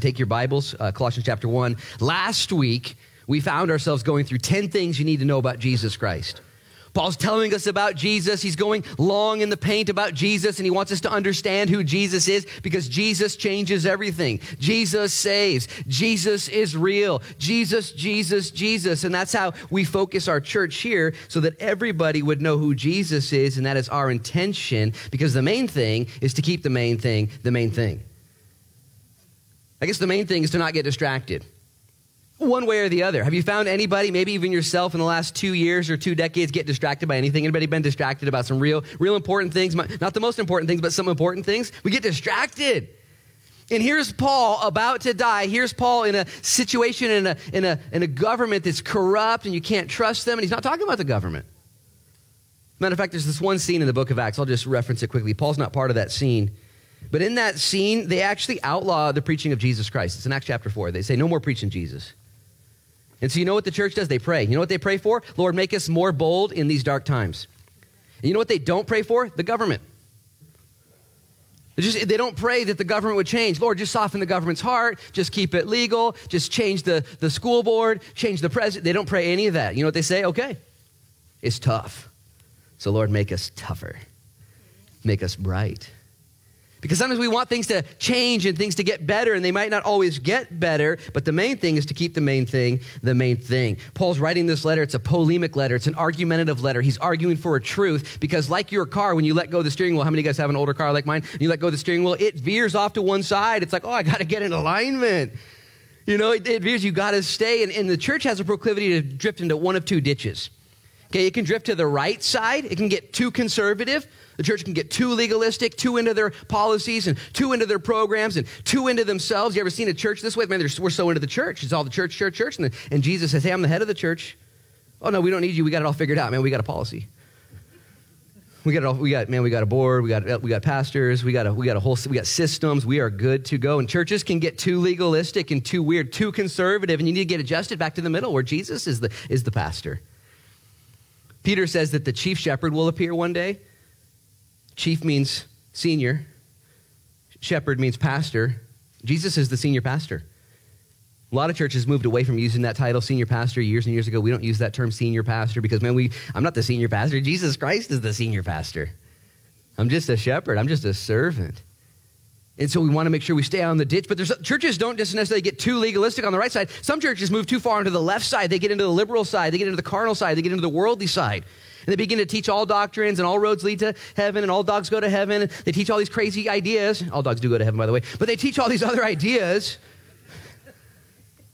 Take your Bibles, uh, Colossians chapter 1. Last week, we found ourselves going through 10 things you need to know about Jesus Christ. Paul's telling us about Jesus. He's going long in the paint about Jesus, and he wants us to understand who Jesus is because Jesus changes everything. Jesus saves. Jesus is real. Jesus, Jesus, Jesus. And that's how we focus our church here so that everybody would know who Jesus is, and that is our intention because the main thing is to keep the main thing the main thing. I guess the main thing is to not get distracted one way or the other. Have you found anybody, maybe even yourself in the last two years or two decades, get distracted by anything? Anybody been distracted about some real, real important things? Not the most important things, but some important things? We get distracted. And here's Paul about to die. Here's Paul in a situation in a, in a, in a government that's corrupt and you can't trust them. And he's not talking about the government. Matter of fact, there's this one scene in the book of Acts. I'll just reference it quickly. Paul's not part of that scene. But in that scene, they actually outlaw the preaching of Jesus Christ. It's in Acts chapter 4. They say, no more preaching Jesus. And so you know what the church does? They pray. You know what they pray for? Lord, make us more bold in these dark times. And you know what they don't pray for? The government. Just, they don't pray that the government would change. Lord, just soften the government's heart. Just keep it legal. Just change the, the school board. Change the president. They don't pray any of that. You know what they say? Okay, it's tough. So, Lord, make us tougher. Make us bright. Because sometimes we want things to change and things to get better, and they might not always get better, but the main thing is to keep the main thing the main thing. Paul's writing this letter. It's a polemic letter, it's an argumentative letter. He's arguing for a truth because, like your car, when you let go of the steering wheel, how many of you guys have an older car like mine? You let go of the steering wheel, it veers off to one side. It's like, oh, I got to get in alignment. You know, it, it veers, you got to stay. And, and the church has a proclivity to drift into one of two ditches. Okay, it can drift to the right side, it can get too conservative the church can get too legalistic, too into their policies and too into their programs and too into themselves. You ever seen a church this way? Man, we're so into the church. It's all the church, church, church. And, the, and Jesus says, hey, I'm the head of the church. Oh, no, we don't need you. We got it all figured out, man. We got a policy. We got it all, we got man, we got a board, we got uh, we got pastors, we got a we got a whole we got systems. We are good to go. And churches can get too legalistic and too weird, too conservative, and you need to get adjusted back to the middle where Jesus is the is the pastor. Peter says that the chief shepherd will appear one day Chief means senior, shepherd means pastor. Jesus is the senior pastor. A lot of churches moved away from using that title, senior pastor, years and years ago. We don't use that term, senior pastor, because, man, we, I'm not the senior pastor. Jesus Christ is the senior pastor. I'm just a shepherd, I'm just a servant. And so we want to make sure we stay on the ditch. But there's, churches don't just necessarily get too legalistic on the right side. Some churches move too far onto the left side. They get into the liberal side, they get into the carnal side, they get into the worldly side. And they begin to teach all doctrines and all roads lead to heaven and all dogs go to heaven. They teach all these crazy ideas. All dogs do go to heaven, by the way. But they teach all these other ideas.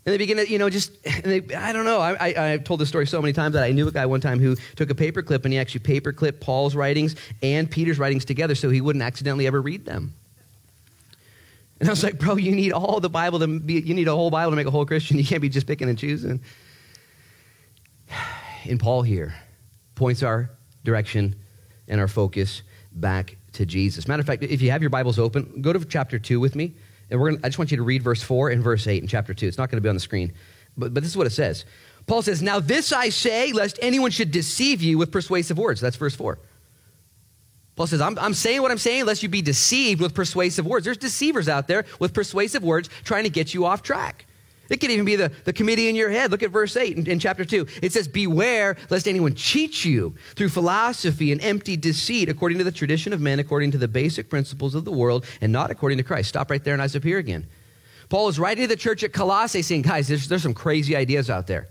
And they begin to, you know, just, they, I don't know. I, I, have told this story so many times that I knew a guy one time who took a paperclip and he actually paperclipped Paul's writings and Peter's writings together so he wouldn't accidentally ever read them. And I was like, bro, you need all the Bible to be, you need a whole Bible to make a whole Christian. You can't be just picking and choosing. In Paul here, points our direction and our focus back to Jesus. Matter of fact, if you have your Bibles open, go to chapter 2 with me. And we're gonna, I just want you to read verse 4 and verse 8 in chapter 2. It's not going to be on the screen, but, but this is what it says. Paul says, Now this I say, lest anyone should deceive you with persuasive words. That's verse 4. Paul says, I'm, I'm saying what I'm saying, lest you be deceived with persuasive words. There's deceivers out there with persuasive words trying to get you off track. It could even be the, the committee in your head. Look at verse 8 in, in, chapter 2. It says, Beware lest anyone cheat you through philosophy and empty deceit, according to the tradition of men, according to the basic principles of the world, and not according to Christ. Stop right there and eyes up here again. Paul is writing to the church at Colossae saying, Guys, there's, there's some crazy ideas out there.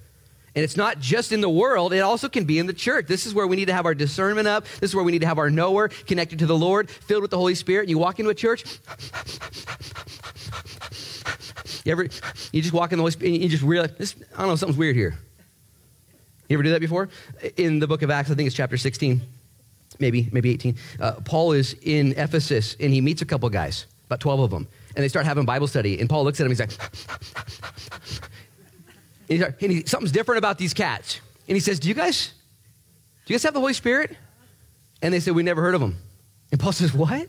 And it's not just in the world, it also can be in the church. This is where we need to have our discernment up. This is where we need to have our knower connected to the Lord, filled with the Holy Spirit. And you walk into a church, you ever, you just walk in the Holy Spirit and you just realize, this, I don't know, something's weird here. You ever do that before? In the book of Acts, I think it's chapter 16, maybe, maybe 18. Uh, Paul is in Ephesus and he meets a couple guys, about 12 of them, and they start having Bible study. And Paul looks at him, he's like, and, he's, and he, something's different about these cats. And he says, Do you guys, do you guys have the Holy Spirit? And they said, We never heard of him. And Paul says, What?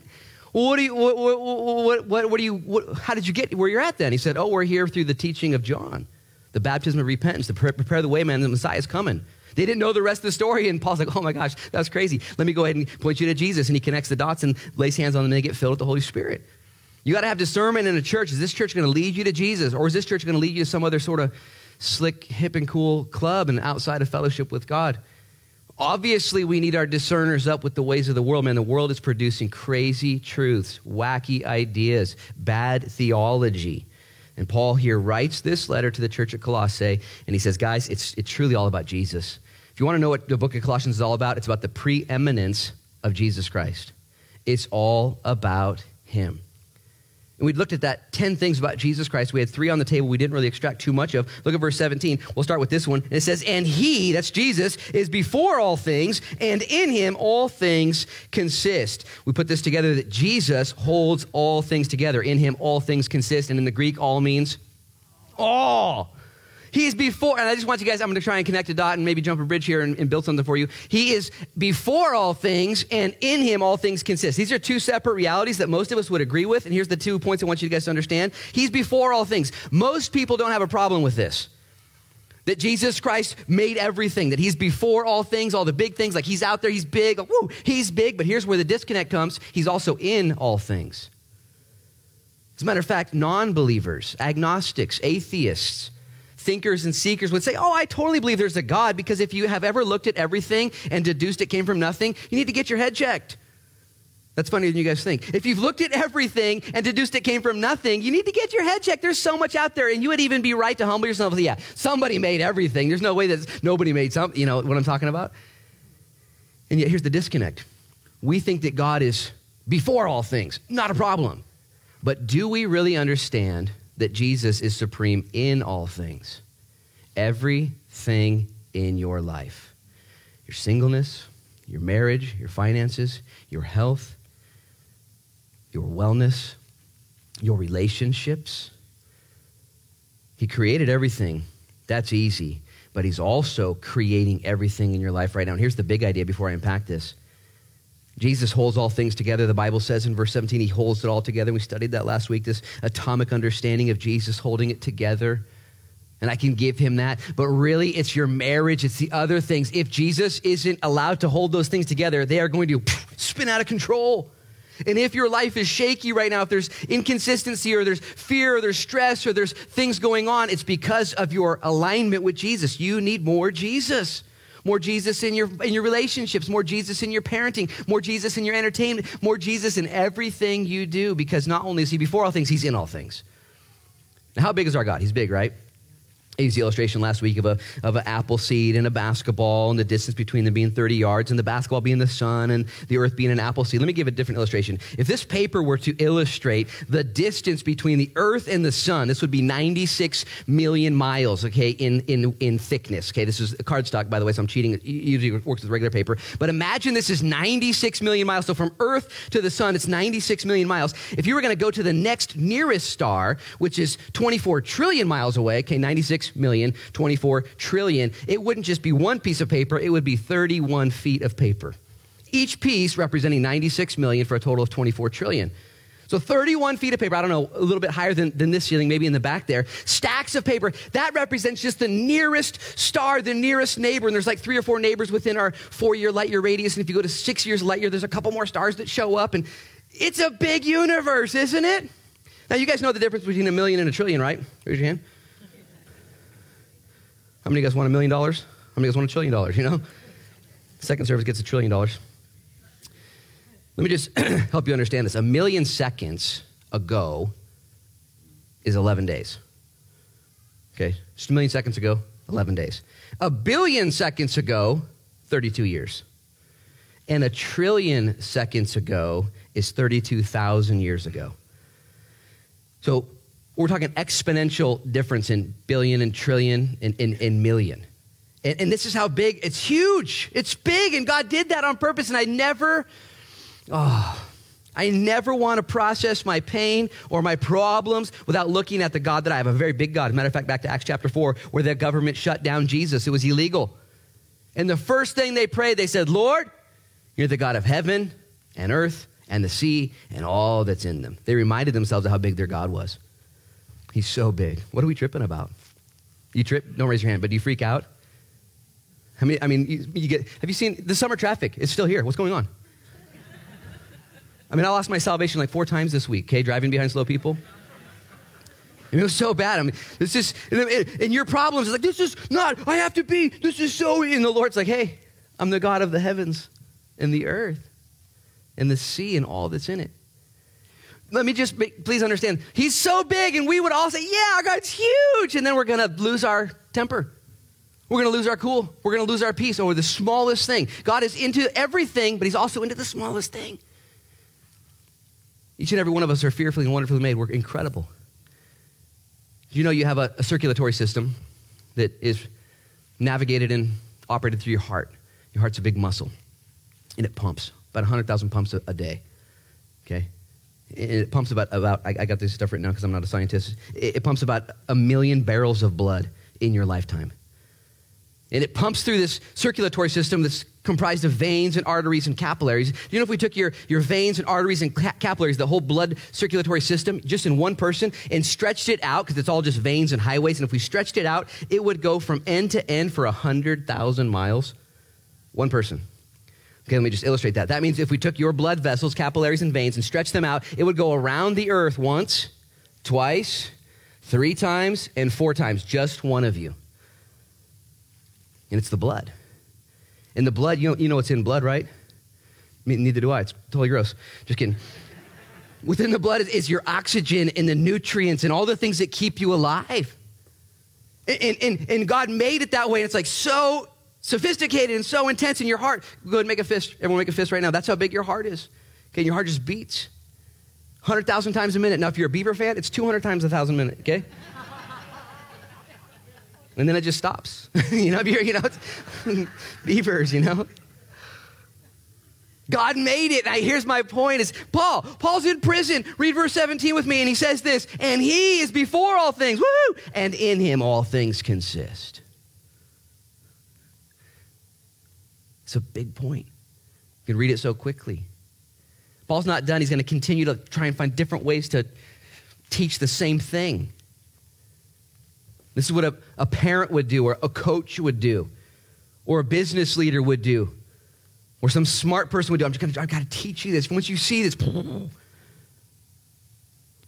Well, what do you, what, what, what, what, do you, what, how did you get where you're at then? He said, oh, we're here through the teaching of John, the baptism of repentance, to prepare the way, man, the Messiah is coming. They didn't know the rest of the story, and Paul's like, oh my gosh, that's crazy. Let me go ahead and point you to Jesus. And he connects the dots and lays hands on them, and they get filled with the Holy Spirit. You got to have discernment in a church. Is this church going to lead you to Jesus, or is this church going to lead you to some other sort of slick, hip, and cool club and outside of fellowship with God? Obviously, we need our discerners up with the ways of the world. Man, the world is producing crazy truths, wacky ideas, bad theology. And Paul here writes this letter to the church at Colossae, and he says, Guys, it's, it's truly all about Jesus. If you want to know what the book of Colossians is all about, it's about the preeminence of Jesus Christ. It's all about him. And we looked at that 10 things about Jesus Christ. We had three on the table we didn't really extract too much of. Look at verse 17. We'll start with this one. It says, And he, that's Jesus, is before all things, and in him all things consist. We put this together that Jesus holds all things together. In him all things consist. And in the Greek, all means all. He's before, and I just want you guys, I'm going to try and connect a dot and maybe jump a bridge here and, and, build something for you. He is before all things, and in him all things consist. These are two separate realities that most of us would agree with, and here's the two points I want you guys to understand. He's before all things. Most people don't have a problem with this. That Jesus Christ made everything, that he's before all things, all the big things, like he's out there, he's big, woo, he's big, but here's where the disconnect comes. He's also in all things. As a matter of fact, non believers, agnostics, atheists, thinkers and seekers would say, Oh, I totally believe there's a God because if you have ever looked at everything and deduced it came from nothing, you need to get your head checked. That's funnier than you guys think. If you've looked at everything and deduced it came from nothing, you need to get your head checked. There's so much out there, and you would even be right to humble yourself. Yeah, somebody made everything. There's no way that nobody made something. You know what I'm talking about? And yet, here's the disconnect. We think that God is before all things, not a problem. But do we really understand that Jesus is supreme in all things. Everything in your life your singleness, your marriage, your finances, your health, your wellness, your relationships. He created everything. That's easy. But He's also creating everything in your life right now. And here's the big idea before I unpack this Jesus holds all things together. The Bible says in verse 17, he holds it all together. We studied that last week, this atomic understanding of Jesus holding it together. And I can give him that. But really, it's your marriage, it's the other things. If Jesus isn't allowed to hold those things together, they are going to spin out of control. And if your life is shaky right now, if there's inconsistency or there's fear or there's stress or there's things going on, it's because of your alignment with Jesus. You need more Jesus more Jesus in your, in your relationships, more Jesus in your parenting, more Jesus in your entertainment, more Jesus in everything you do, because not only is He before all things, He's in all things. Now, how big is our God? He's big, right? I used the illustration last week of a of an apple seed and a basketball and the distance between them being 30 yards and the basketball being the sun and the earth being an apple seed. Let me give a different illustration. If this paper were to illustrate the distance between the earth and the sun, this would be 96 million miles, okay, in in in thickness. Okay, this is cardstock, by the way, so I'm cheating. It usually works with regular paper. But imagine this is 96 million miles. So from earth to the sun, it's 96 million miles. If you were going to go to the next nearest star, which is 24 trillion miles away, okay, 96 million, 24 trillion. It wouldn't just be one piece of paper, it would be 31 feet of paper. Each piece representing 96 million for a total of 24 trillion. So 31 feet of paper, I don't know, a little bit higher than, than this ceiling, maybe in the back there. Stacks of paper. That represents just the nearest star, the nearest neighbor. And there's like three or four neighbors within our four year light year radius. And if you go to six years light year, there's a couple more stars that show up. And it's a big universe, isn't it? Now, you guys know the difference between a million and a trillion, right? Raise your hand. How many of you guys want a million dollars? How many of you guys want a trillion dollars? You know? Second service gets a trillion dollars. Let me just help you understand this. A million seconds ago is 11 days. Okay? Just a million seconds ago, 11 days. A billion seconds ago, 32 years. And a trillion seconds ago is 32,000 years ago. So we're talking exponential difference in billion and trillion and, and, and million. And, and, this is how big, it's huge. It's big, and God did that on purpose. And I never, oh, I never want to process my pain or my problems without looking at the God that I have, a very big God. Matter of fact, back to Acts chapter 4, where the government shut down Jesus, it was illegal. And the first thing they prayed, they said, Lord, you're the God of heaven and earth and the sea and all that's in them. They reminded themselves of how big their God was. He's so big. What are we tripping about? You trip? Don't raise your hand, but do you freak out? I mean, I mean, you, you get. Have you seen the summer traffic? It's still here. What's going on? I mean, I lost my salvation like four times this week, okay, driving behind slow people. And it was so bad. I mean, this is, and your problems like, this is not, I have to be, this is so, and the Lord's like, hey, I'm the God of the heavens and the earth and the sea and all that's in it. Let me just please understand, he's so big, and we would all say, yeah, our God's huge, and then we're going to lose our temper. We're going to lose our cool. We're going to lose our peace over the smallest thing. God is into everything, but he's also into the smallest thing. Each and every one of us are fearfully and wonderfully made. We're incredible. You know you have a, a circulatory system that is navigated and operated through your heart? Your heart's a big muscle, and it pumps about 100,000 pumps a, a, day. Okay? It, pumps about, about I, I, got this stuff right now because I'm not a scientist. It, it pumps about a million barrels of blood in your lifetime. And it pumps through this circulatory system that's comprised of veins and arteries and capillaries. You know if we took your, your veins and arteries and ca- capillaries, the whole blood circulatory system, just in one person, and stretched it out, because it's all just veins and highways, and if we stretched it out, it would go from end to end for 100,000 miles? One person. Okay, let me just illustrate that. That means if we took your blood vessels, capillaries, and veins and stretched them out, it would go around the earth once, twice, three times, and four times, just one of you. And it's the blood. And the blood, you know, you know what's in blood, right? Neither do I. It's totally gross. Just kidding. Within the blood is, is your oxygen and the nutrients and all the things that keep you alive. And, and, and God made it that way. And it's like so sophisticated and so intense in your heart. Go ahead and make a fist. Everyone make a fist right now. That's how big your heart is. Okay, your heart just beats 100,000 times a minute. Now, if you're a Beaver fan, it's 200 times a thousand minute, okay? and then it just stops. you know, you know, beavers, you know. God made it. Now, here's my point is Paul. Paul's in prison. Read verse 17 with me, and he says this, and he is before all things. And in him all things consist. It's a big point. You can read it so quickly. Paul's not done. He's going to continue to try and find different ways to teach the same thing. This is what a, a parent would do, or a coach would do, or a business leader would do, or some smart person would do. I'm just going to, I've got to teach you this. Once you see this,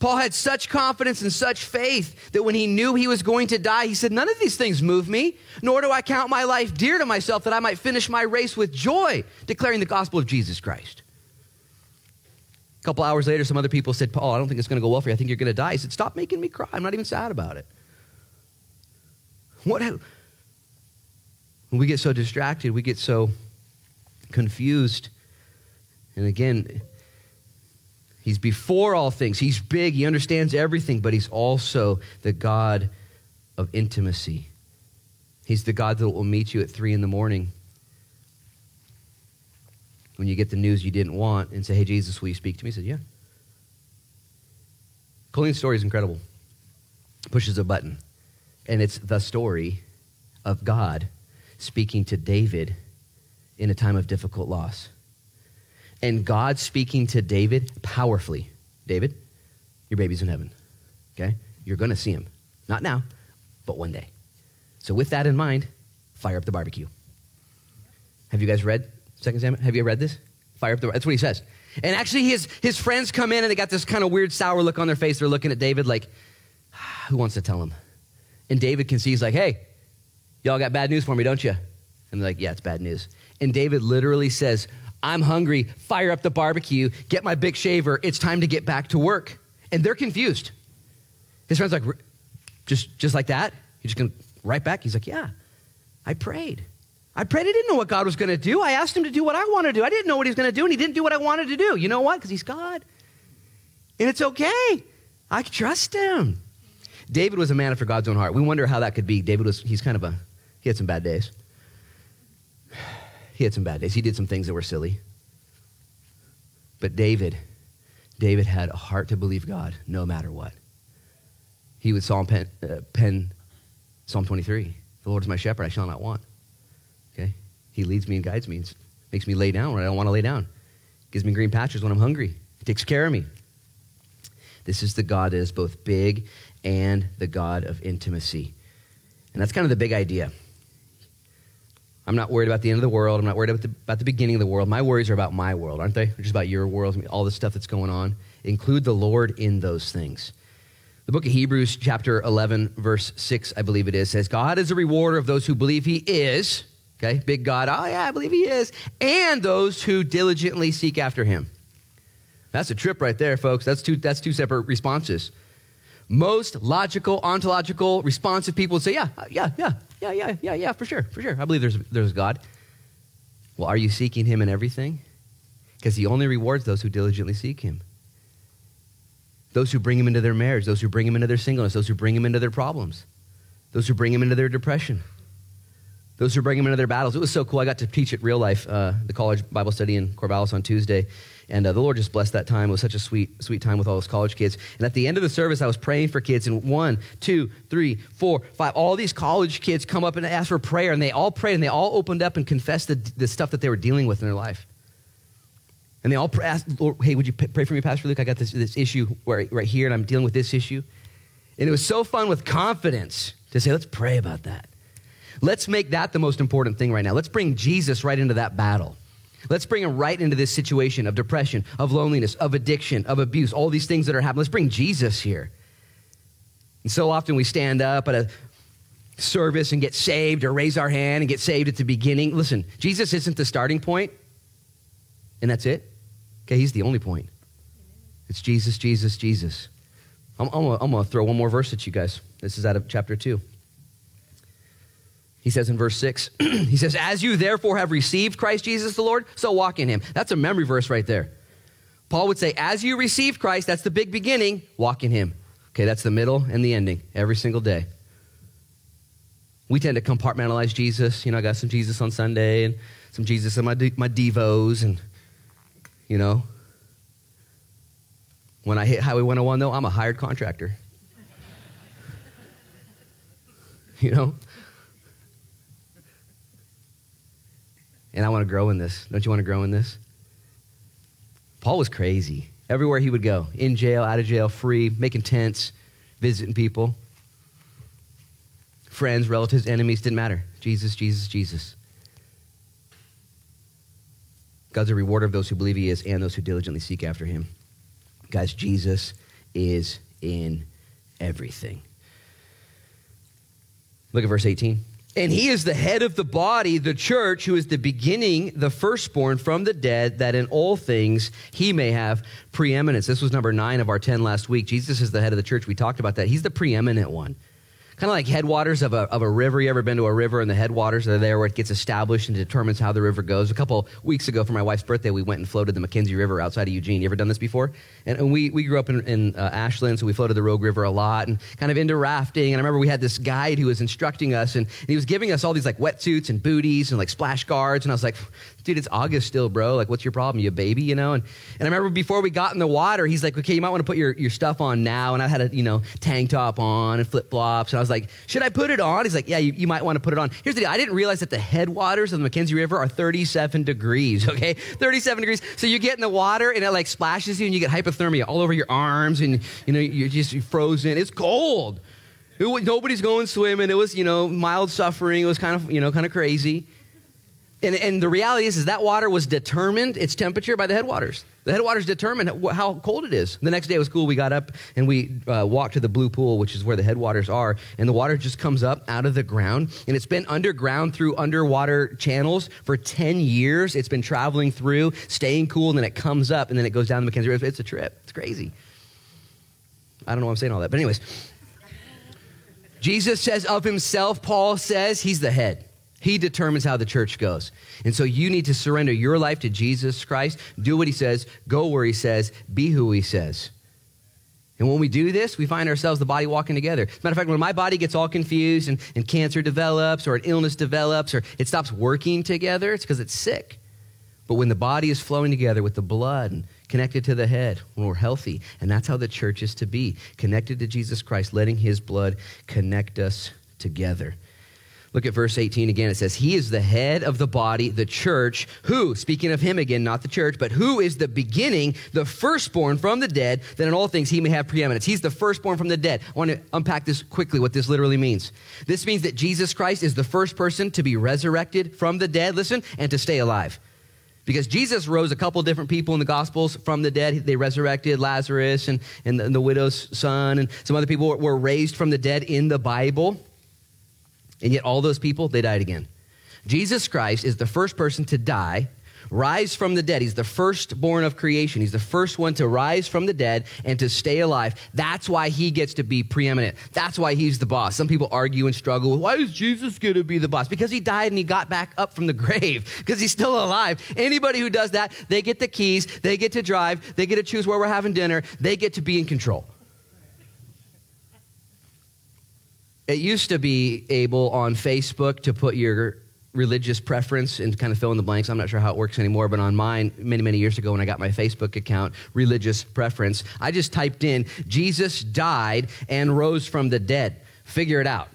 Paul had such confidence and such faith that when he knew he was going to die, he said, None of these things move me, nor do I count my life dear to myself that I might finish my race with joy, declaring the gospel of Jesus Christ. A couple hours later, some other people said, Paul, I don't think it's going to go well for you. I think you're going to die. He said, Stop making me cry. I'm not even sad about it. What? When we get so distracted, we get so confused. And again, He's before all things. He's big. He understands everything, but he's also the God of intimacy. He's the God that will meet you at three in the morning when you get the news you didn't want and say, Hey, Jesus, will you speak to me? He said, Yeah. Colleen's story is incredible. Pushes a button, and it's the story of God speaking to David in a time of difficult loss and God speaking to David powerfully David, your baby's in heaven. Okay? You're going to see him. Not now, but one day. So, with that in mind, fire up the barbecue. Have you guys read Second Samuel? Have you read this? Fire up the That's what he says. And actually, his, his friends come in and they got this kind of weird, sour look on their face. They're looking at David like, who wants to tell him? And David can see, he's like, hey, y'all got bad news for me, don't you? And they're like, yeah, it's bad news. And David literally says, I'm hungry, fire up the barbecue, get my big shaver, it's time to get back to work. And they're confused. His friend's like, just, just like that? He's just going right back? He's like, yeah, I prayed. I prayed. I didn't know what God was going to do. I asked him to do what I wanted to do. I didn't know what he was going to do, and he didn't do what I wanted to do. You know what? Because he's God. And it's okay. I trust him. David was a man after God's own heart. We wonder how that could be. David was, he's kind of a, he had some bad days. He had some bad days. He did some things that were silly. But David, David had a heart to believe God no matter what. He would Psalm pen, uh, pen Psalm 23. The Lord is my shepherd, I shall not want. Okay? He leads me and guides me. makes me lay down when I don't want to lay down. Gives me green pastures when I'm hungry. He takes care of me. This is the God that is both big and the God of intimacy. And that's kind of the big idea. I'm not worried about the end of the world. I'm not worried about the, about the beginning of the world. My worries are about my world, aren't they? Just about your world, all the stuff that's going on. Include the Lord in those things. The book of Hebrews, chapter 11, verse 6, I believe it is, says, God is a rewarder of those who believe he is, okay, big God, oh yeah, I believe he is, and those who diligently seek after him. That's a trip right there, folks. That's two, that's two separate responses. Most logical, ontological, responsive people would say, yeah, yeah, yeah, yeah, yeah, yeah, yeah, for sure, for sure. I believe there's, there's God. Well, are you seeking him in everything? Because he only rewards those who diligently seek him. Those who bring him into their marriage, those who bring him into their singleness, those who bring him into their problems, those who bring him into their depression, those who bring him into their battles. It was so cool. I got to teach at Real Life, uh, the college Bible study in Corvallis on Tuesday. And uh, the Lord just blessed that time. It was such a sweet, sweet time with all those college kids. And at the end of the service, I was praying for kids. And one, two, three, four, five, all these college kids come up and ask for prayer. And they all prayed and they all opened up and confessed the, the stuff that they were dealing with in their life. And they all asked, Lord, hey, would you pray for me, Pastor Luke? I got this, this issue right, right here, and I'm dealing with this issue. And it was so fun with confidence to say, let's pray about that. Let's make that the most important thing right now. Let's bring Jesus right into that battle. Let's bring him right into this situation of depression, of loneliness, of addiction, of abuse, all these things that are happening. Let's bring Jesus here. And so often we stand up at a service and get saved or raise our hand and get saved at the beginning. Listen, Jesus isn't the starting point, and that's it. Okay, he's the only point. It's Jesus, Jesus, Jesus. I'm, I'm going to throw one more verse at you guys. This is out of chapter 2. He says in verse 6, he says, As you therefore have received Christ Jesus the Lord, so walk in him. That's a memory verse right there. Paul would say, As you received Christ, that's the big beginning, walk in him. Okay, that's the middle and the ending every single day. We tend to compartmentalize Jesus. You know, I got some Jesus on Sunday and some Jesus in my, my Devos, and, you know. When I hit Highway 101, though, I'm a hired contractor. you know? And I want to grow in this. Don't you want to grow in this? Paul was crazy. Everywhere he would go, in jail, out of jail, free, making tents, visiting people. Friends, relatives, enemies, didn't matter. Jesus, Jesus, Jesus. God's a rewarder of those who believe he is and those who diligently seek after him. Guys, Jesus is in everything. Look at verse 18. And he is the head of the body, the church, who is the beginning, the firstborn from the dead, that in all things he may have preeminence. This was number nine of our 10 last week. Jesus is the head of the church. We talked about that. He's the preeminent one kind of like headwaters of a, of a river. You ever been to a river and the headwaters are there where it gets established and determines how the river goes? A couple weeks ago for my wife's birthday, we went and floated the McKenzie River outside of Eugene. You ever done this before? And, and we, we grew up in, in uh, Ashland, so we floated the Rogue River a lot and kind of into rafting. And I remember we had this guide who was instructing us and, and he was giving us all these like wetsuits and booties and like splash guards. And I was like, dude, it's August still, bro. Like, what's your problem? You a baby, you know? And, and I remember before we got in the water, he's like, okay, you might want to put your, your stuff on now. And I had a, you know, tank top on and flip flops. And I was like, should I put it on? He's like, yeah, you, you might want to put it on. Here's the deal. I didn't realize that the headwaters of the McKenzie River are 37 degrees, okay? 37 degrees. So you get in the water and it like splashes you and you get hypothermia all over your arms and, you know, you're just frozen. It's cold. It, nobody's going swimming. It was, you know, mild suffering. It was kind of, you know, kind of crazy. And, and the reality is, is that water was determined, its temperature, by the headwaters. The headwaters determined how cold it is. The next day it was cool. We got up and we uh, walked to the blue pool, which is where the headwaters are. And the water just comes up out of the ground. And it's been underground through underwater channels for 10 years. It's been traveling through, staying cool, and then it comes up and then it goes down the McKenzie River. It's a trip. It's crazy. I don't know why I'm saying all that. But, anyways, Jesus says of himself, Paul says he's the head. He determines how the church goes. And so you need to surrender your life to Jesus Christ, do what he says, go where he says, be who he says. And when we do this, we find ourselves the body walking together. As a matter of fact, when my body gets all confused and, and cancer develops or an illness develops or it stops working together, it's because it's sick. But when the body is flowing together with the blood and connected to the head, when we're healthy, and that's how the church is to be connected to Jesus Christ, letting his blood connect us together. Look at verse 18 again. It says, He is the head of the body, the church, who, speaking of him again, not the church, but who is the beginning, the firstborn from the dead, that in all things he may have preeminence. He's the firstborn from the dead. I want to unpack this quickly, what this literally means. This means that Jesus Christ is the first person to be resurrected from the dead, listen, and to stay alive. Because Jesus rose a couple different people in the Gospels from the dead. They resurrected Lazarus and, and, the, and the widow's son, and some other people were raised from the dead in the Bible. And yet, all those people, they died again. Jesus Christ is the first person to die, rise from the dead. He's the firstborn of creation. He's the first one to rise from the dead and to stay alive. That's why he gets to be preeminent. That's why he's the boss. Some people argue and struggle with why is Jesus going to be the boss? Because he died and he got back up from the grave, because he's still alive. Anybody who does that, they get the keys, they get to drive, they get to choose where we're having dinner, they get to be in control. It used to be able on Facebook to put your religious preference and kind of fill in the blanks. I'm not sure how it works anymore, but on mine, many, many years ago when I got my Facebook account, religious preference, I just typed in, Jesus died and rose from the dead. Figure it out.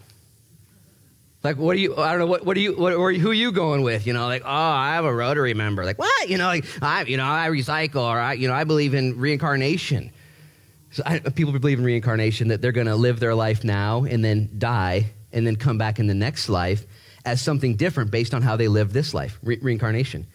Like, what do you, I don't know, what, what do you, what, who are you going with? You know, like, oh, I have a Rotary member. Like, what? You know, like, I, you know, I recycle or I, you know, I believe in reincarnation. So I, people believe in reincarnation that they're going to live their life now and then die and then come back in the next life as something different based on how they live this life, re- reincarnation.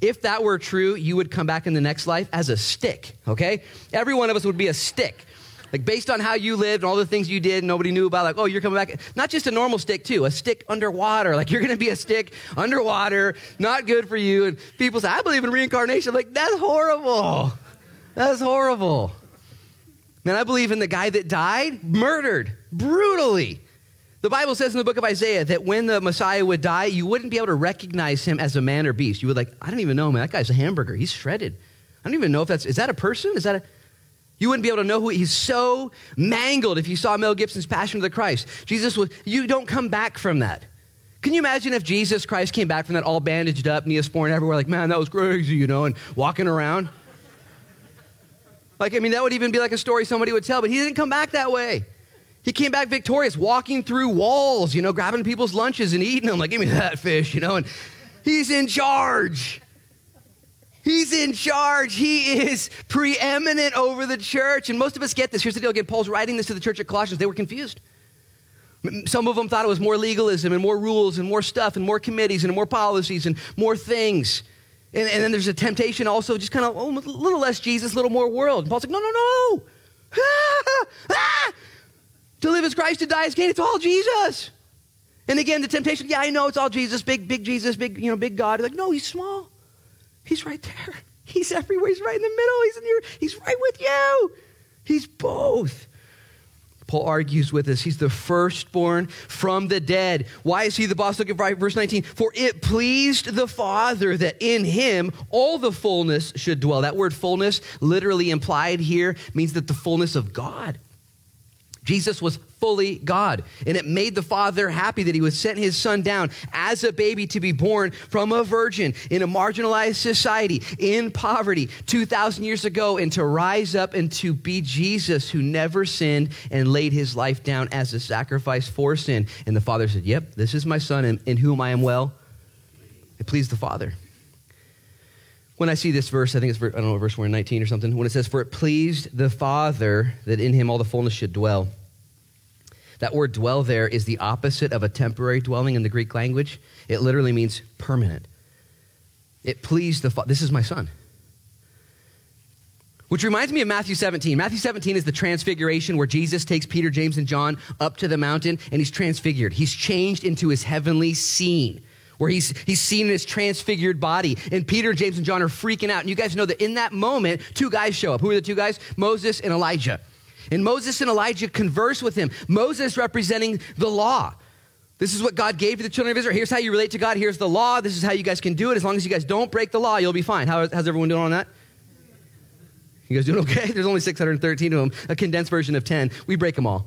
If that were true, you would come back in the next life as a stick, okay? Every one of us would be a stick. Like based on how you lived and all the things you did, nobody knew about, like, oh, you're coming back. Not just a normal stick, too, a stick underwater. Like you're gonna be a stick underwater, not good for you. And people say, I believe in reincarnation. I'm like, that's horrible. That's horrible. Man, I believe in the guy that died, murdered brutally. The Bible says in the book of Isaiah that when the Messiah would die, you wouldn't be able to recognize him as a man or beast. You would like, I don't even know, man. That guy's a hamburger. He's shredded. I don't even know if that's, is that a person? Is that a, you wouldn't be able to know who he's so mangled if you saw Mel Gibson's Passion of the Christ. Jesus was, you don't come back from that. Can you imagine if Jesus Christ came back from that all bandaged up, neosporin everywhere, like, man, that was crazy, you know, and walking around? Like, I mean, that would even be like a story somebody would tell, but he didn't come back that way. He came back victorious, walking through walls, you know, grabbing people's lunches and eating them. Like, give me that fish, you know, and he's in charge. He's in charge. He is preeminent over the church. And most of us get this. Here's the deal again Paul's writing this to the church at Colossians. They were confused. Some of them thought it was more legalism and more rules and more stuff and more committees and more policies and more things. And, and, then there's a temptation also, just kind of oh, a little less Jesus, a little more world. And Paul's like, no, no, no. Ah, ah. To live as Christ, to die as gain. It's all Jesus. And again, the temptation, yeah, I know it's all Jesus, big, big Jesus, big, you know, big God. He's like, no, he's small. He's right there. He's everywhere. He's right in the middle. He's in your, he's right with you. He's both. Paul argues with us. He's the firstborn from the dead. Why is he the boss? Look at verse 19. For it pleased the Father that in him all the fullness should dwell. That word fullness, literally implied here, means that the fullness of God. Jesus was fully God. And it made the Father happy that he would send his son down as a baby to be born from a virgin in a marginalized society, in poverty, 2,000 years ago, and to rise up and to be Jesus who never sinned and laid his life down as a sacrifice for sin. And the Father said, Yep, this is my son in, in whom I am well. It pleased the Father when I see this verse, I think it's, I don't know, verse 19 or something, when it says, For it pleased the Father that in him all the fullness should dwell. That word dwell there is the opposite of a temporary dwelling in the Greek language. It literally means permanent. It pleased the Father. This is my son. Which reminds me of Matthew 17. Matthew 17 is the transfiguration where Jesus takes Peter, James, and John up to the mountain and he's transfigured. He's changed into his heavenly scene where he's, he's seen his transfigured body. And Peter, James, and John are freaking out. And you guys know that in that moment, two guys show up. Who are the two guys? Moses and Elijah. And Moses and Elijah converse with him. Moses representing the law. This is what God gave to the children of Israel. Here's how you relate to God. Here's the law. This is how you guys can do it. As long as you guys don't break the law, you'll be fine. How, how's everyone doing on that? You guys doing okay? There's only 613 of them, a condensed version of 10. We break them all.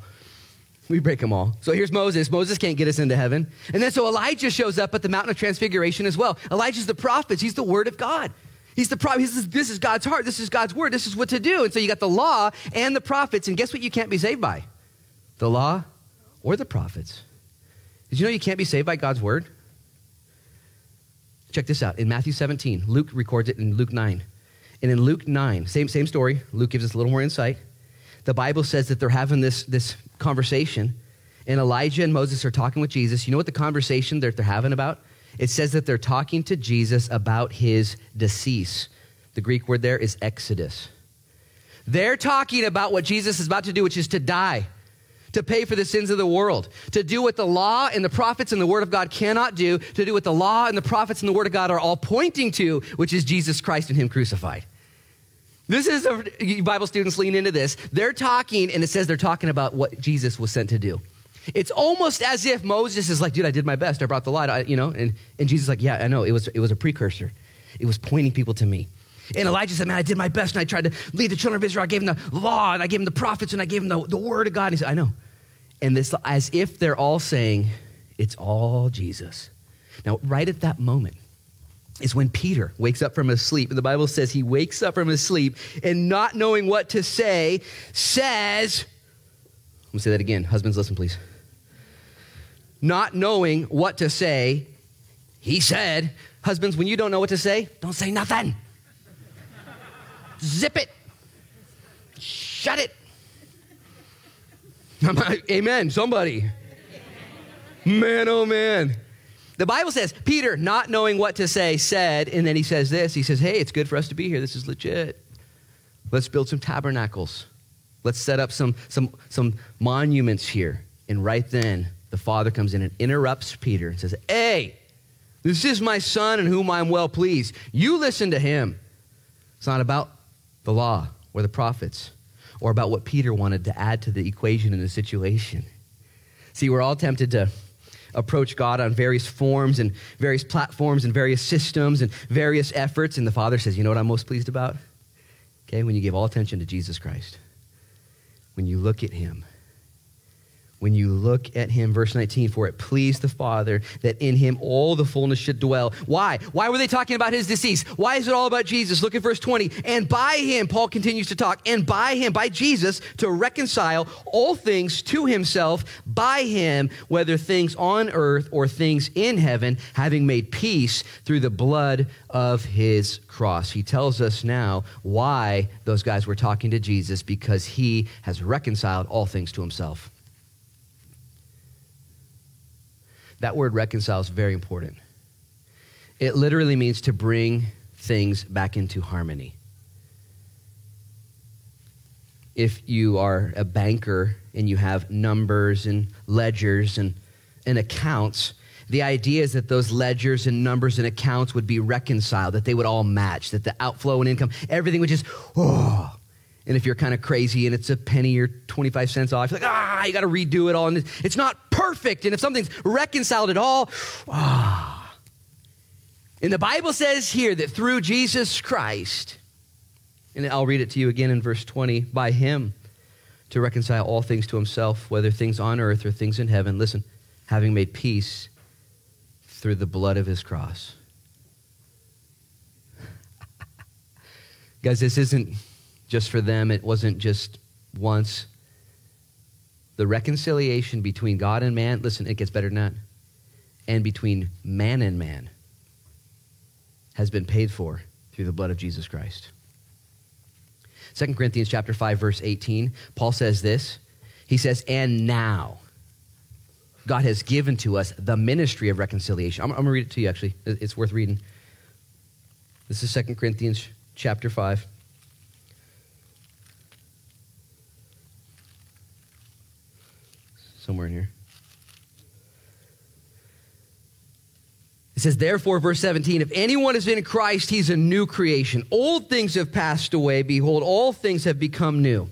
We break them all. So here's Moses. Moses can't get us into heaven. And then so Elijah shows up at the mountain of transfiguration as well. Elijah's the prophet. He's the word of God. He's the prophet. He's, this is God's heart. This is God's word. This is what to do. And so you got the law and the prophets. And guess what you can't be saved by? The law or the prophets. Did you know you can't be saved by God's word? Check this out. In Matthew 17, Luke records it in Luke 9. And in Luke 9, same, same story, Luke gives us a little more insight. The Bible says that they're having this, this conversation, and Elijah and Moses are talking with Jesus. You know what the conversation that they're having about? It says that they're talking to Jesus about his decease. The Greek word there is exodus. They're talking about what Jesus is about to do, which is to die, to pay for the sins of the world, to do what the law and the prophets and the Word of God cannot do, to do what the law and the prophets and the Word of God are all pointing to, which is Jesus Christ and Him crucified. This is, a, Bible students lean into this. They're talking, and it says they're talking about what Jesus was sent to do. It's almost as if Moses is like, dude, I did my best. I brought the light, I, you know, and, and Jesus is like, yeah, I know. It was, it was a precursor. It was pointing people to me. And Elijah said, man, I did my best, and I tried to lead the children of Israel. I gave them the law, and I gave them the prophets, and I gave them the, the word of God. And he said, I know. And this, as if they're all saying, it's all Jesus. Now, right at that moment, is when Peter wakes up from his sleep. And the Bible says he wakes up from his sleep and not knowing what to say, says, let me say that again. Husbands, listen, please. Not knowing what to say, he said, Husbands, when you don't know what to say, don't say nothing. Zip it. Shut it. Amen. Somebody. Man, oh man. The Bible says, Peter, not knowing what to say, said, and then he says this. He says, Hey, it's good for us to be here. This is legit. Let's build some tabernacles. Let's set up some, some, some monuments here. And right then, the father comes in and interrupts Peter and says, Hey, this is my son in whom I'm well pleased. You listen to him. It's not about the law or the prophets or about what Peter wanted to add to the equation in the situation. See, we're all tempted to approach God on various forms and various platforms and various systems and various efforts. And the Father says, You know what I'm most pleased about? Okay, when you give all attention to Jesus Christ, when you look at Him when you look at him. Verse 19, for it pleased the Father that in him all the fullness should dwell. Why? Why were they talking about his decease? Why is it all about Jesus? Look at verse 20. And by him, Paul continues to talk, and by him, by Jesus, to reconcile all things to himself, by him, whether things on earth or things in heaven, having made peace through the blood of his cross. He tells us now why those guys were talking to Jesus because he has reconciled all things to himself. That word reconcile is very important. It literally means to bring things back into harmony. If you are a banker and you have numbers and ledgers and, and accounts, the idea is that those ledgers and numbers and accounts would be reconciled, that they would all match, that the outflow and income, everything would just, oh, and if you're kind of crazy and it's a penny or 25 cents off, you're like, ah, you got to redo it all. And it's not perfect. And if something's reconciled at all, ah. And the Bible says here that through Jesus Christ, and I'll read it to you again in verse 20, by him to reconcile all things to himself, whether things on earth or things in heaven. Listen, having made peace through the blood of his cross. Guys, this isn't just for them, it wasn't just once. The reconciliation between God and man, listen, it gets better than that, and between man and man has been paid for through the blood of Jesus Christ. 2 Corinthians chapter 5 verse 18, Paul says this. He says, "And now God has given to us the ministry of reconciliation." I'm, I'm going to read it to you actually. It's worth reading. This is 2 Corinthians chapter 5 somewhere in here. It says, therefore, verse 17, if anyone is in Christ, he's a new creation. Old things have passed away. Behold, all things have become new.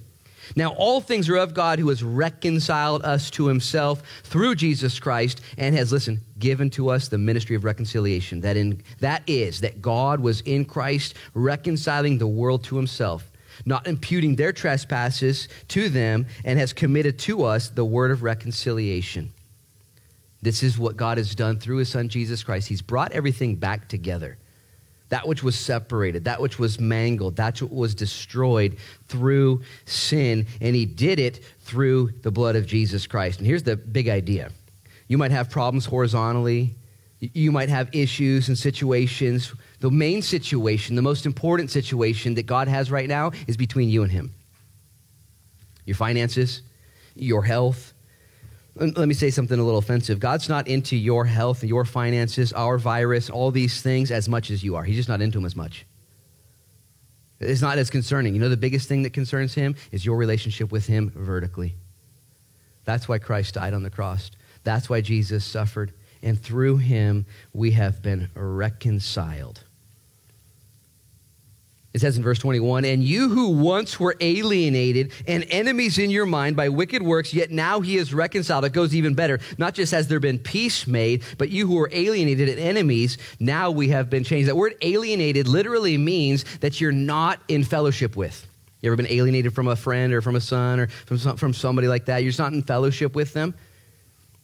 Now, all things are of God who has reconciled us to himself through Jesus Christ and has, listen, given to us the ministry of reconciliation. That, in, that is, that God was in Christ reconciling the world to himself not imputing their trespasses to them, and has committed to us the word of reconciliation. This is what God has done through his son Jesus Christ. He's brought everything back together. That which was separated, that which was mangled, that which was destroyed through sin, and he did it through the blood of Jesus Christ. And here's the big idea You might have problems horizontally. You might have issues and situations. The main situation, the most important situation that God has right now is between you and Him. Your finances, your health. Let me say something a little offensive. God's not into your health, your finances, our virus, all these things as much as you are. He's just not into them as much. It's not as concerning. You know, the biggest thing that concerns Him is your relationship with Him vertically. That's why Christ died on the cross. That's why Jesus suffered. And through him, we have been reconciled. It says in verse 21 And you who once were alienated and enemies in your mind by wicked works, yet now he is reconciled. It goes even better. Not just has there been peace made, but you who were alienated and enemies, now we have been changed. That word alienated literally means that you're not in fellowship with. You ever been alienated from a friend or from a son or from, some, from somebody like that? You're just not in fellowship with them.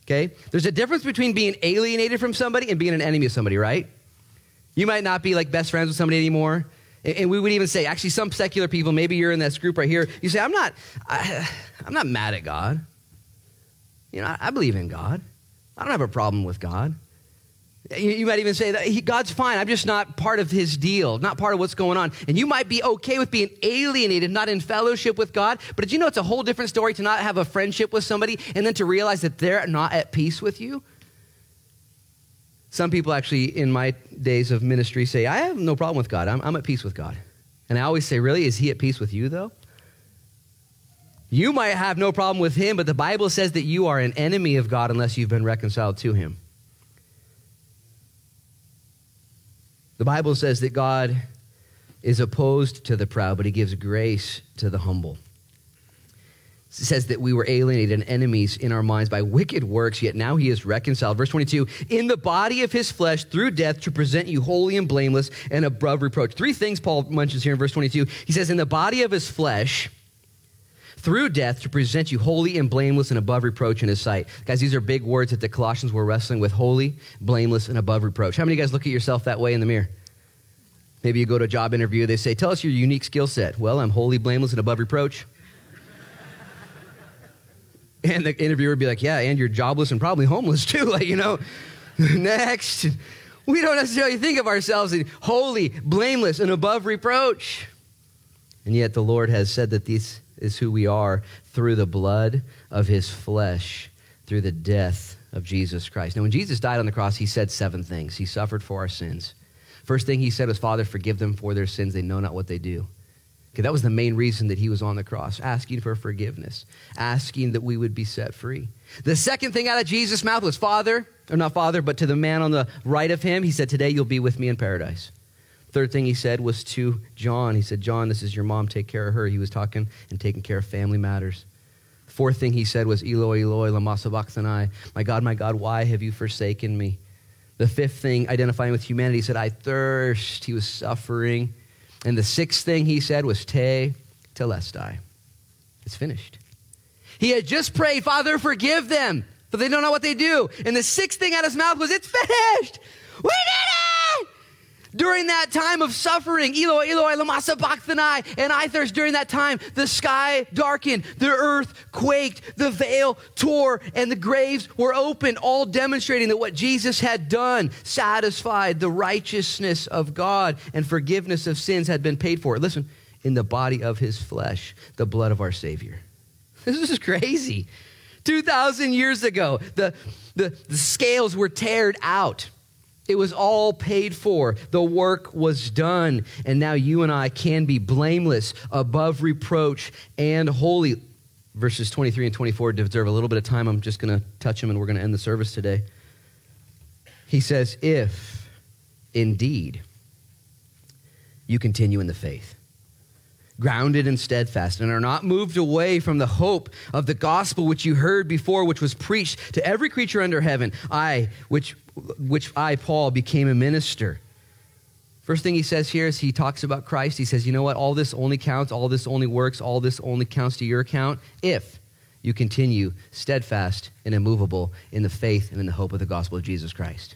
Okay? There's a difference between being alienated from somebody and being an enemy of somebody, right? You might not be like best friends with somebody anymore. And we would even say, actually, some secular people, maybe you're in this group right here, you say, I'm not, I, am not mad at God. You know, I, I believe in God. I don't have a problem with God. You might even say that he, God's fine. I'm just not part of his deal, not part of what's going on. And you might be okay with being alienated, not in fellowship with God. But did you know it's a whole different story to not have a friendship with somebody and then to realize that they're not at peace with you? Some people actually, in my days of ministry, say, I have no problem with God. I'm, I'm at peace with God. And I always say, Really? Is he at peace with you, though? You might have no problem with him, but the Bible says that you are an enemy of God unless you've been reconciled to him. The Bible says that God is opposed to the proud, but he gives grace to the humble. Says that we were alienated and enemies in our minds by wicked works, yet now he is reconciled. Verse 22 in the body of his flesh through death to present you holy and blameless and above reproach. Three things Paul mentions here in verse 22. He says, in the body of his flesh, through death to present you holy and blameless and above reproach in his sight. Guys, these are big words that the Colossians were wrestling with holy, blameless, and above reproach. How many of you guys look at yourself that way in the mirror? Maybe you go to a job interview, they say, Tell us your unique skill set. Well, I'm holy, blameless, and above reproach. and the interviewer would be like, Yeah, and you're jobless and probably homeless too. Like, you know, next. We don't necessarily think of ourselves as holy, blameless, and above reproach. And yet the Lord has said that this is who we are through the blood of his flesh, through the death of Jesus Christ. Now, when Jesus died on the cross, he said seven things. He suffered for our sins. First thing he said was, Father, forgive them for their sins. They know not what they do. Okay, that was the main reason that he was on the cross, asking for forgiveness, asking that we would be set free. The second thing out of Jesus' mouth was, Father, or not Father, but to the man on the right of him, he said, Today you'll be with me in paradise. Third thing he said was to John. He said, John, this is your mom. Take care of her. He was talking and taking care of family matters. Fourth thing he said was, Eloi, Eloi, lama sabachthani. My God, my God, why have you forsaken me? The fifth thing, identifying with humanity, he said, I thirst. He was suffering. And the sixth thing he said was, Te telestai. It's finished. He had just prayed, Father, forgive them, for they don't know what they do. And the sixth thing out of his mouth was, It's finished. We did it! During that time of suffering, Eloi, Eloi, lama sabachthani, and I thirst, during that time, the sky darkened, the earth quaked, the veil tore, and the graves were opened, all demonstrating that what Jesus had done satisfied the righteousness of God and forgiveness of sins had been paid for. Listen, in the body of his flesh, the blood of our Savior. This is crazy. 2,000 years ago, the, the, the scales were teared out it was all paid for. The work was done. And now you and I can be blameless, above reproach, and holy. Verses 23 and 24 deserve a little bit of time. I'm just going to touch them and we're going to end the service today. He says, If indeed you continue in the faith, grounded and steadfast, and are not moved away from the hope of the gospel which you heard before, which was preached to every creature under heaven, I, which which I, Paul, became a minister. First thing he says here is he talks about Christ. He says, you know what? All this only counts, all this only works, all this only counts to your account if you continue steadfast and immovable in the faith and in the hope of the gospel of Jesus Christ.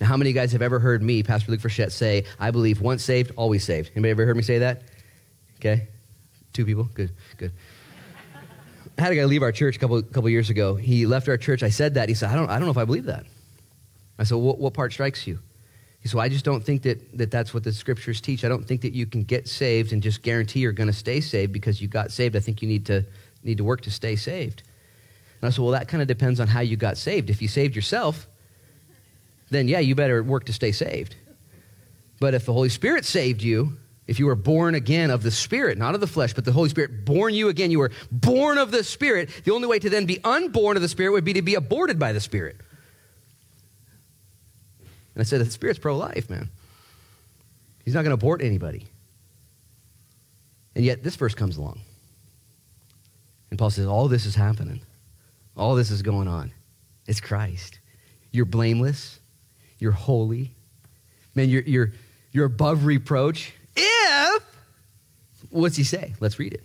Now, how many of you guys have ever heard me, Pastor Luke Frechette, say, I believe once saved, always saved? Anybody ever heard me say that? Okay. Two people? Good, good. I had a guy leave our church a couple, couple years ago. He left our church. I said that. He said, I don't, I don't know if I believe that. I said, what, what part strikes you? He said, well, I just don't think that, that that's what the scriptures teach. I don't think that you can get saved and just guarantee you're going to stay saved because you got saved. I think you need to, need to work to stay saved. And I said, well, that kind of depends on how you got saved. If you saved yourself, then yeah, you better work to stay saved. But if the Holy Spirit saved you, if you were born again of the Spirit, not of the flesh, but the Holy Spirit born you again, you were born of the Spirit, the only way to then be unborn of the Spirit would be to be aborted by the Spirit. And I said, the Spirit's pro life, man. He's not going to abort anybody. And yet, this verse comes along. And Paul says, All this is happening. All this is going on. It's Christ. You're blameless. You're holy. Man, you're, you're, you're above reproach. What's he say? Let's read it.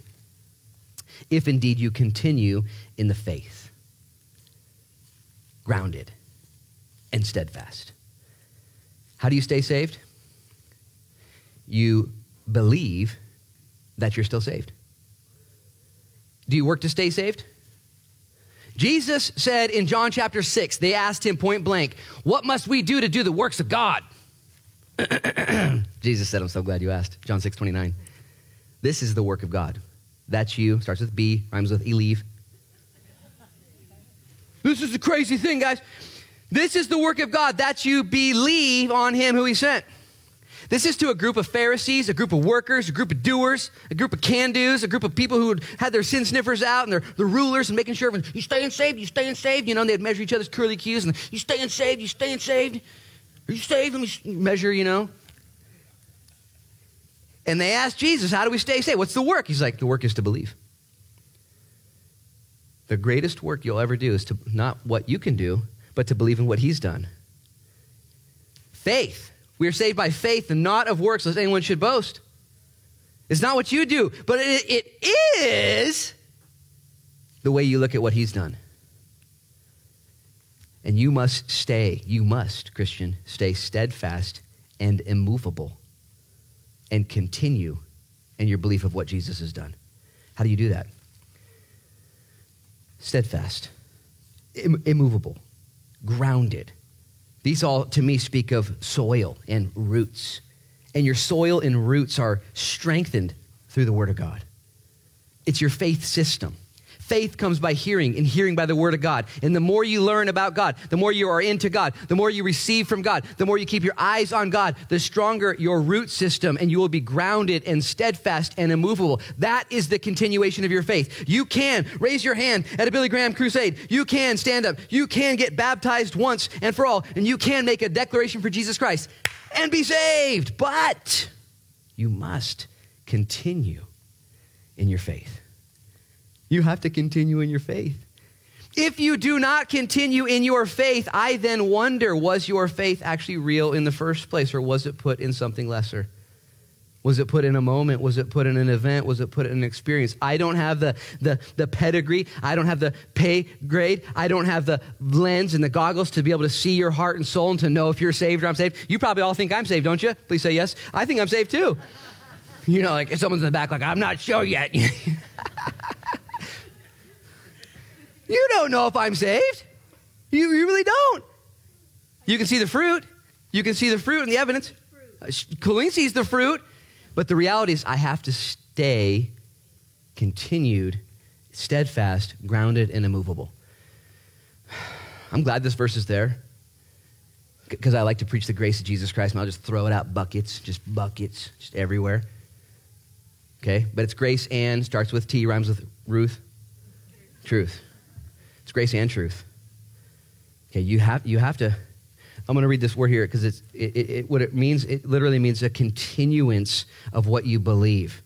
If indeed you continue in the faith, grounded and steadfast. How do you stay saved? You believe that you're still saved. Do you work to stay saved? Jesus said in John chapter 6, they asked him point blank, What must we do to do the works of God? Jesus said, I'm so glad you asked. John 6 29. This is the work of God. That's you. Starts with B, rhymes with Elieve. This is the crazy thing, guys. This is the work of God. That's you believe on him who he sent. This is to a group of Pharisees, a group of workers, a group of doers, a group of can dos, a group of people who had their sin sniffers out and they're the rulers and making sure you staying saved, you staying saved. You know, and they'd measure each other's curly cues and you staying saved, you staying saved. Are you saved? Let me measure, you know. And they asked Jesus, How do we stay saved? What's the work? He's like, The work is to believe. The greatest work you'll ever do is to not what you can do, but to believe in what he's done. Faith. We are saved by faith and not of works, lest anyone should boast. It's not what you do, but it, it is the way you look at what he's done. And you must stay, you must, Christian, stay steadfast and immovable and continue in your belief of what Jesus has done. How do you do that? Steadfast, Im- immovable, grounded. These all, to me, speak of soil and roots. And your soil and roots are strengthened through the Word of God. It's your faith system. Faith comes by hearing, and hearing by the Word of God. And the more you learn about God, the more you are into God, the more you receive from God, the more you keep your eyes on God, the stronger your root system, and you will be grounded and steadfast and immovable. That is the continuation of your faith. You can raise your hand at a Billy Graham crusade. You can stand up. You can get baptized once and for all, and you can make a declaration for Jesus Christ and be saved. But you must continue in your faith. You have to continue in your faith. If you do not continue in your faith, I then wonder was your faith actually real in the first place, or was it put in something lesser? Was it put in a moment? Was it put in an event? Was it put in an experience? I don't have the, the, the pedigree. I don't have the pay grade. I don't have the lens and the goggles to be able to see your heart and soul and to know if you're saved or I'm saved. You probably all think I'm saved, don't you? Please say yes. I think I'm saved too. You know, like if someone's in the back, like, I'm not sure yet. You don't know if I'm saved. You, you really don't. You can see the fruit. You can see the fruit and the evidence. Uh, Colleen sees the fruit. But the reality is, I have to stay continued, steadfast, grounded, and immovable. I'm glad this verse is there because I like to preach the grace of Jesus Christ, and I'll just throw it out buckets, just buckets, just everywhere. Okay? But it's grace and starts with T, rhymes with Ruth. Truth. It's grace and truth. Okay, you have, you have to. I'm going to read this word here because it's it, it, what it means. It literally means a continuance of what you believe.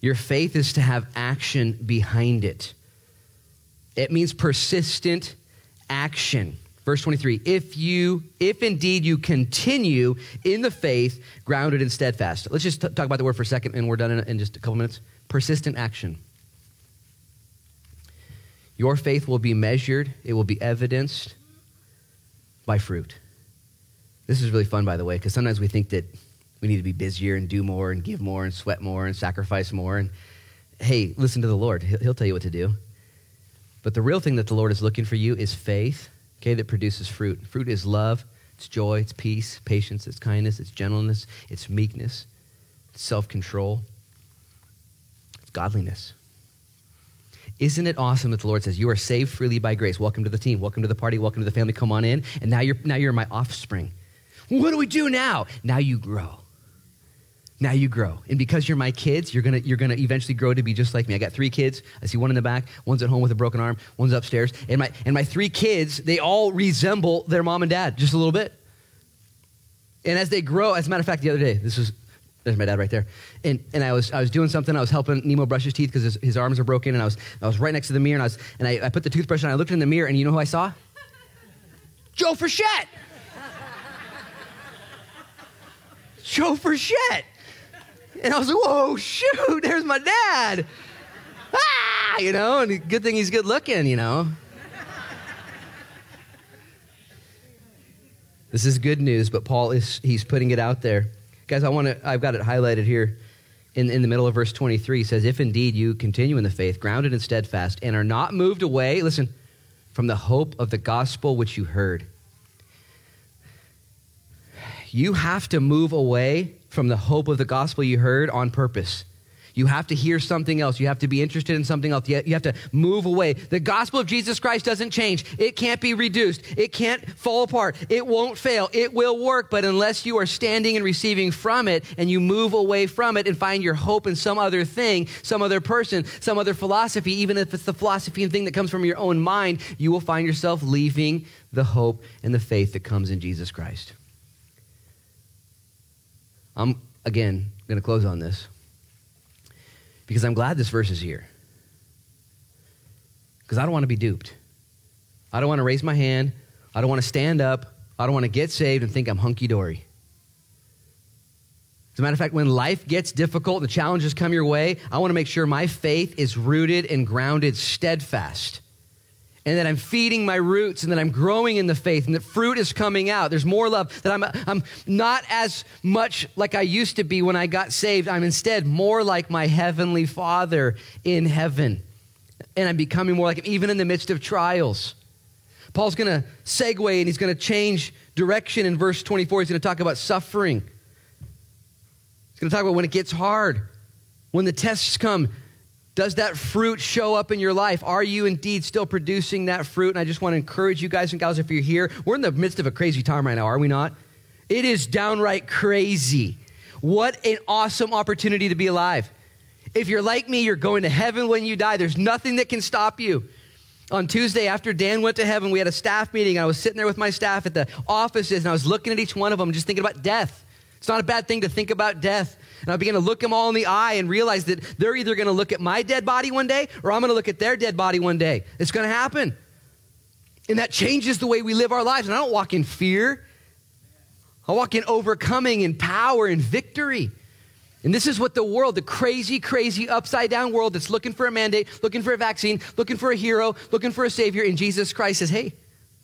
Your faith is to have action behind it. It means persistent action. Verse 23 if you if indeed you continue in the faith grounded and steadfast let's just t- talk about the word for a second and we're done in, in just a couple minutes persistent action your faith will be measured, it will be evidenced by fruit. This is really fun, by the way, because sometimes we think that we need to be busier and do more and give more and sweat more and sacrifice more. And hey, listen to the Lord. He'll, tell you what to do. But the real thing that the Lord is looking for you is faith, okay, that produces fruit. Fruit is love, it's joy, it's peace, patience, it's kindness, it's gentleness, it's meekness, it's self control, it's godliness. Isn't it awesome that the Lord says, You are saved freely by grace? Welcome to the team. Welcome to the party. Welcome to the family. Come on in. And now you're, now you're my offspring. What do we do now? Now you grow. Now you grow. And because you're my kids, you're going to you're gonna eventually grow to be just like me. I got three kids. I see one in the back, one's at home with a broken arm, one's upstairs. And my, and my three kids, they all resemble their mom and dad just a little bit. And as they grow, as a matter of fact, the other day, this was there's my dad right there. And, and I, was, I was doing something. I was helping Nemo brush his teeth because his, his arms are broken. And I was, I was right next to the mirror. And, I, was, and I, I put the toothbrush on. I looked in the mirror. And you know who I saw? Joe Frechette. Joe Frechette. And I was like, whoa, shoot, there's my dad. Ah, you know, and good thing he's good looking, you know. this is good news, but Paul is he's putting it out there. Guys, I want to I've got it highlighted here in, in the middle of verse 23. He says, If indeed you continue in the faith, grounded and steadfast, and are not moved away, listen, from the hope of the gospel which you heard. You have to move away from the hope of the gospel you heard on purpose. You have to hear something else. You have to be interested in something else. You have to move away. The gospel of Jesus Christ doesn't change. It can't be reduced. It can't fall apart. It won't fail. It will work. But unless you are standing and receiving from it and you move away from it and find your hope in some other thing, some other person, some other philosophy, even if it's the philosophy and thing that comes from your own mind, you will find yourself leaving the hope and the faith that comes in Jesus Christ. I'm, again, going to close on this because I'm glad this verse is here. Because I don't want to be duped. I don't want to raise my hand. I don't want to stand up. I don't want to get saved and think I'm hunky dory. As a matter of fact, when life gets difficult, the challenges come your way, I want to make sure my faith is rooted and grounded steadfast and that I'm feeding my roots and that I'm growing in the faith and that fruit is coming out. There's more love, that I'm, I'm not as much like I used to be when I got saved. I'm instead more like my heavenly Father in heaven. And I'm becoming more like him, even in the midst of trials. Paul's going to segue and he's going to change direction in verse 24. He's going to talk about suffering. He's going to talk about when it gets hard, when the tests come. Does that fruit show up in your life? Are you indeed still producing that fruit? And I just want to encourage you guys and gals, if you're here, we're in the midst of a crazy time right now, are we not? It is downright crazy. What an awesome opportunity to be alive. If you're like me, you're going to heaven when you die. There's nothing that can stop you. On Tuesday, after Dan went to heaven, we had a staff meeting. I was sitting there with my staff at the offices, and I was looking at each one of them, just thinking about death. It's not a bad thing to think about death. And I began to look them all in the eye and realize that they're either going to look at my dead body one day or I'm going to look at their dead body one day. It's going to happen. And that changes the way we live our lives. And I don't walk in fear, I walk in overcoming and power and victory. And this is what the world, the crazy, crazy, upside down world that's looking for a mandate, looking for a vaccine, looking for a hero, looking for a savior, and Jesus Christ says, hey,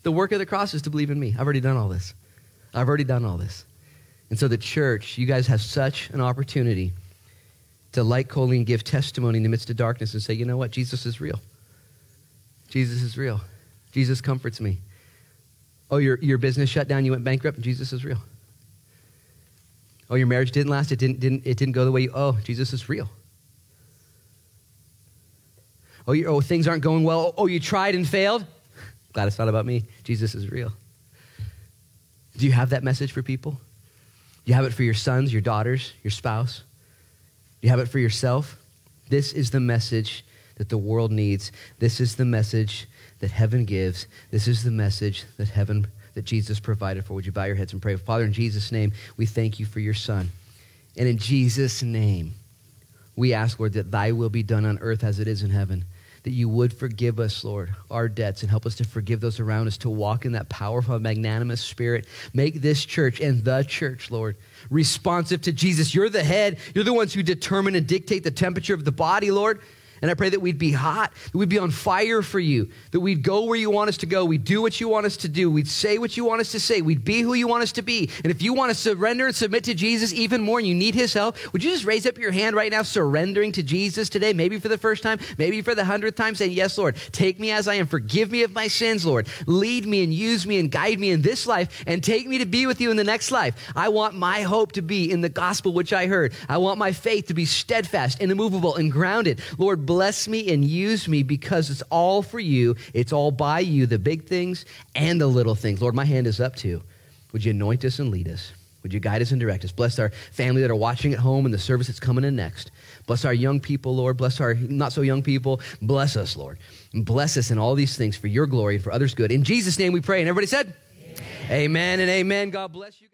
the work of the cross is to believe in me. I've already done all this. I've already done all this. And so, the church, you guys have such an opportunity to, like Colleen, give testimony in the midst of darkness and say, you know what? Jesus is real. Jesus is real. Jesus comforts me. Oh, your, your business shut down, you went bankrupt, Jesus is real. Oh, your marriage didn't last, it didn't, didn't, it didn't go the way you, oh, Jesus is real. Oh, you, oh, things aren't going well. Oh, you tried and failed? Glad it's not about me. Jesus is real. Do you have that message for people? You have it for your sons, your daughters, your spouse. You have it for yourself. This is the message that the world needs. This is the message that heaven gives. This is the message that heaven, that Jesus provided for. Would you bow your heads and pray? Father, in Jesus' name, we thank you for your son. And in Jesus' name, we ask, Lord, that thy will be done on earth as it is in heaven that you would forgive us, Lord, our debts and help us to forgive those around us, to walk in that powerful, magnanimous spirit. Make this church and the church, Lord, responsive to Jesus. You're the head, you're the ones who determine and dictate the temperature of the body, Lord. And I pray that we'd be hot, that we'd be on fire for you, that we'd go where you want us to go, we'd do what you want us to do, we'd say what you want us to say, we'd be who you want us to be. And if you want to surrender and submit to Jesus even more and you need his help, would you just raise up your hand right now, surrendering to Jesus today, maybe for the first time, maybe for the hundredth time, saying, Yes, Lord, take me as I am, forgive me of my sins, Lord. Lead me and use me and guide me in this life and take me to be with you in the next life. I want my hope to be in the gospel which I heard. I want my faith to be steadfast and immovable and grounded. Lord, bless me and use me because it's all for you. It's all by you, the big things and the little things. Lord, my hand is up to you. Would you anoint us and lead us? Would you guide us and direct us? Bless our family that are watching at home and the service that's coming in next. Bless our young people, Lord. Bless our not so young people. Bless us, Lord. Bless us in all these things for your glory and for others' good. In Jesus' name we pray. And everybody said, Amen, amen and amen. God bless you.